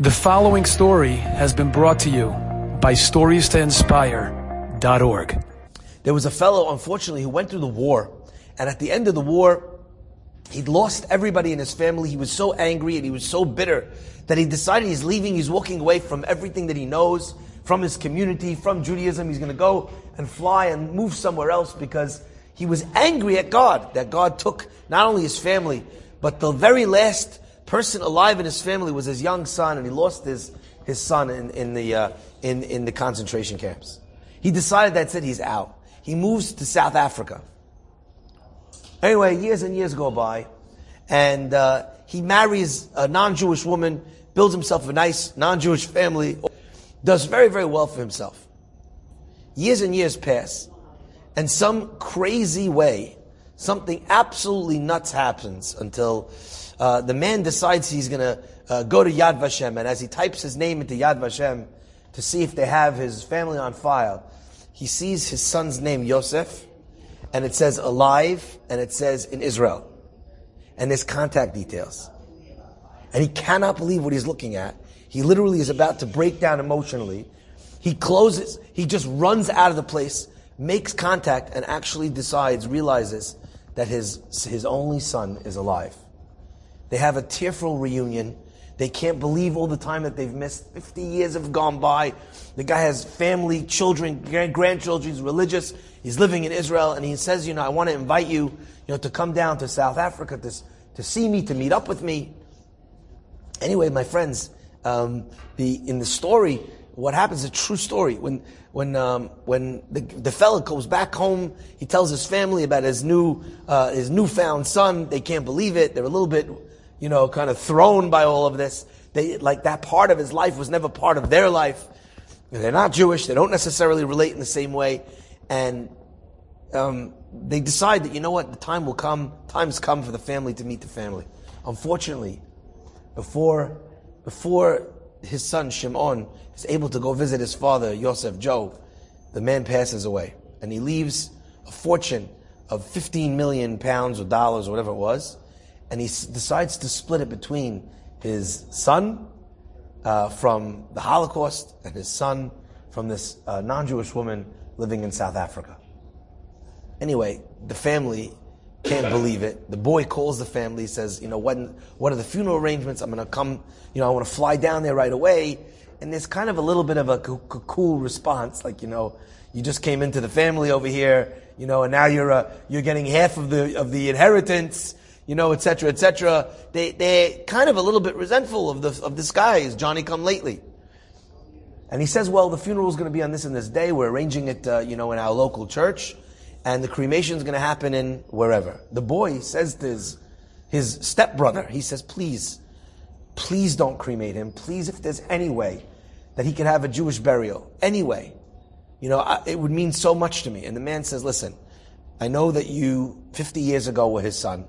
The following story has been brought to you by StoriesToInspire.org. There was a fellow, unfortunately, who went through the war, and at the end of the war, he'd lost everybody in his family. He was so angry and he was so bitter that he decided he's leaving, he's walking away from everything that he knows, from his community, from Judaism. He's going to go and fly and move somewhere else because he was angry at God, that God took not only his family, but the very last person alive in his family was his young son, and he lost his, his son in, in, the, uh, in, in the concentration camps. He decided that's it, he's out. He moves to South Africa. Anyway, years and years go by, and uh, he marries a non-Jewish woman, builds himself a nice non-Jewish family, does very, very well for himself. Years and years pass, and some crazy way, something absolutely nuts happens until uh, the man decides he's going to uh, go to Yad Vashem, and as he types his name into Yad Vashem to see if they have his family on file, he sees his son's name, Yosef, and it says alive, and it says in Israel. And there's contact details. And he cannot believe what he's looking at. He literally is about to break down emotionally. He closes, he just runs out of the place, makes contact, and actually decides, realizes that his, his only son is alive. They have a tearful reunion. They can't believe all the time that they've missed. 50 years have gone by. The guy has family, children, grandchildren. He's religious. He's living in Israel. And he says, you know, I want to invite you, you know, to come down to South Africa to, to see me, to meet up with me. Anyway, my friends, um, the, in the story, what happens a true story. When, when, um, when the, the fellow goes back home, he tells his family about his new, uh, his newfound son. They can't believe it. They're a little bit you know, kind of thrown by all of this. They, like that part of his life was never part of their life. They're not Jewish. They don't necessarily relate in the same way. And, um, they decide that, you know what, the time will come, time's come for the family to meet the family. Unfortunately, before, before his son Shimon is able to go visit his father, Yosef Joe, the man passes away. And he leaves a fortune of 15 million pounds or dollars or whatever it was and he decides to split it between his son uh, from the Holocaust and his son from this uh, non-Jewish woman living in South Africa. Anyway, the family can't believe it. The boy calls the family, says, you know, when, what are the funeral arrangements? I'm going to come, you know, I want to fly down there right away. And there's kind of a little bit of a cool response, like, you know, you just came into the family over here, you know, and now you're, uh, you're getting half of the, of the inheritance you know, etc., etc. They they're kind of a little bit resentful of the of this guy. Is Johnny come lately? And he says, well, the funeral is going to be on this and this day. We're arranging it, uh, you know, in our local church, and the cremation is going to happen in wherever. The boy says to his his stepbrother, he says, please, please don't cremate him. Please, if there's any way that he can have a Jewish burial, anyway, you know, I, it would mean so much to me. And the man says, listen, I know that you 50 years ago were his son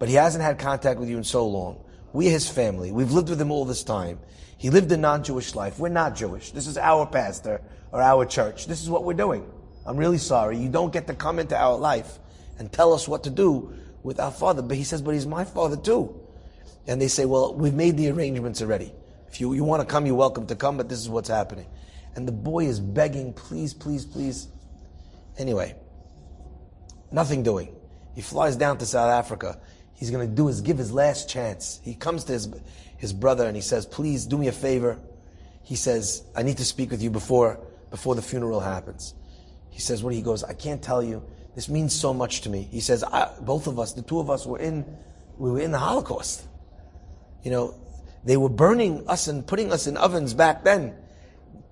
but he hasn't had contact with you in so long. We're his family. We've lived with him all this time. He lived a non-Jewish life. We're not Jewish. This is our pastor or our church. This is what we're doing. I'm really sorry. You don't get to come into our life and tell us what to do with our father. But he says, but he's my father too. And they say, well, we've made the arrangements already. If you, you want to come, you're welcome to come, but this is what's happening. And the boy is begging, please, please, please. Anyway, nothing doing. He flies down to South Africa he's going to do is give his last chance. He comes to his, his brother and he says, please do me a favor. He says, I need to speak with you before, before the funeral happens. He says, what he goes, I can't tell you. This means so much to me. He says, both of us, the two of us were in, we were in the Holocaust. You know, they were burning us and putting us in ovens back then.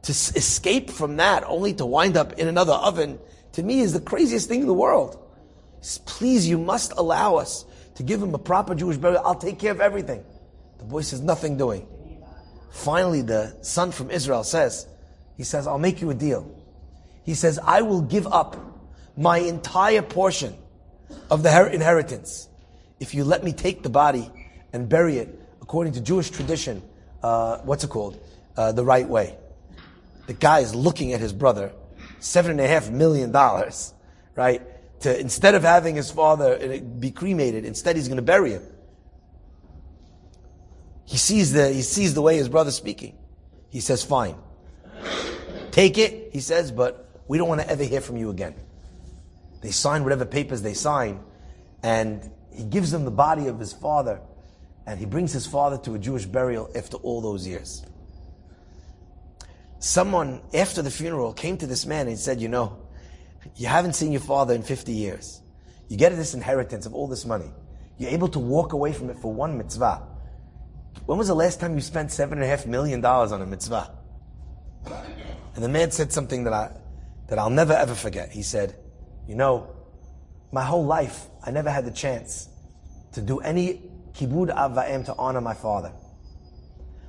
To escape from that, only to wind up in another oven, to me is the craziest thing in the world. Please, you must allow us to give him a proper Jewish burial. I'll take care of everything. The boy says, nothing doing. Finally, the son from Israel says, he says, I'll make you a deal. He says, I will give up my entire portion of the inheritance if you let me take the body and bury it according to Jewish tradition, uh, what's it called? Uh, the right way. The guy is looking at his brother, seven and a half million dollars, right? To instead of having his father uh, be cremated, instead he's going to bury him. He sees the, he sees the way his brother's speaking. He says, fine. Take it, he says, but we don't want to ever hear from you again. They sign whatever papers they sign, and he gives them the body of his father, and he brings his father to a Jewish burial after all those years. Someone, after the funeral, came to this man and said, You know, you haven't seen your father in 50 years. You get this inheritance of all this money. You're able to walk away from it for one mitzvah. When was the last time you spent seven and a half million dollars on a mitzvah? And the man said something that I that I'll never ever forget. He said, You know, my whole life I never had the chance to do any kibud av to honor my father.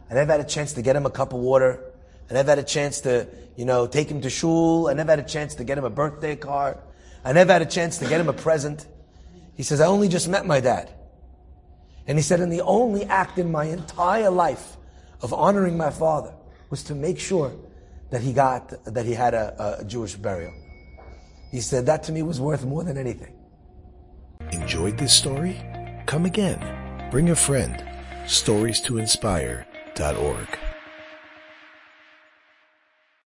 I never had a chance to get him a cup of water. I never had a chance to, you know, take him to shul. I never had a chance to get him a birthday card. I never had a chance to get him a present. He says, I only just met my dad. And he said, and the only act in my entire life of honoring my father was to make sure that he got, that he had a, a Jewish burial. He said, that to me was worth more than anything. Enjoyed this story? Come again. Bring a friend. Stories to inspire.org.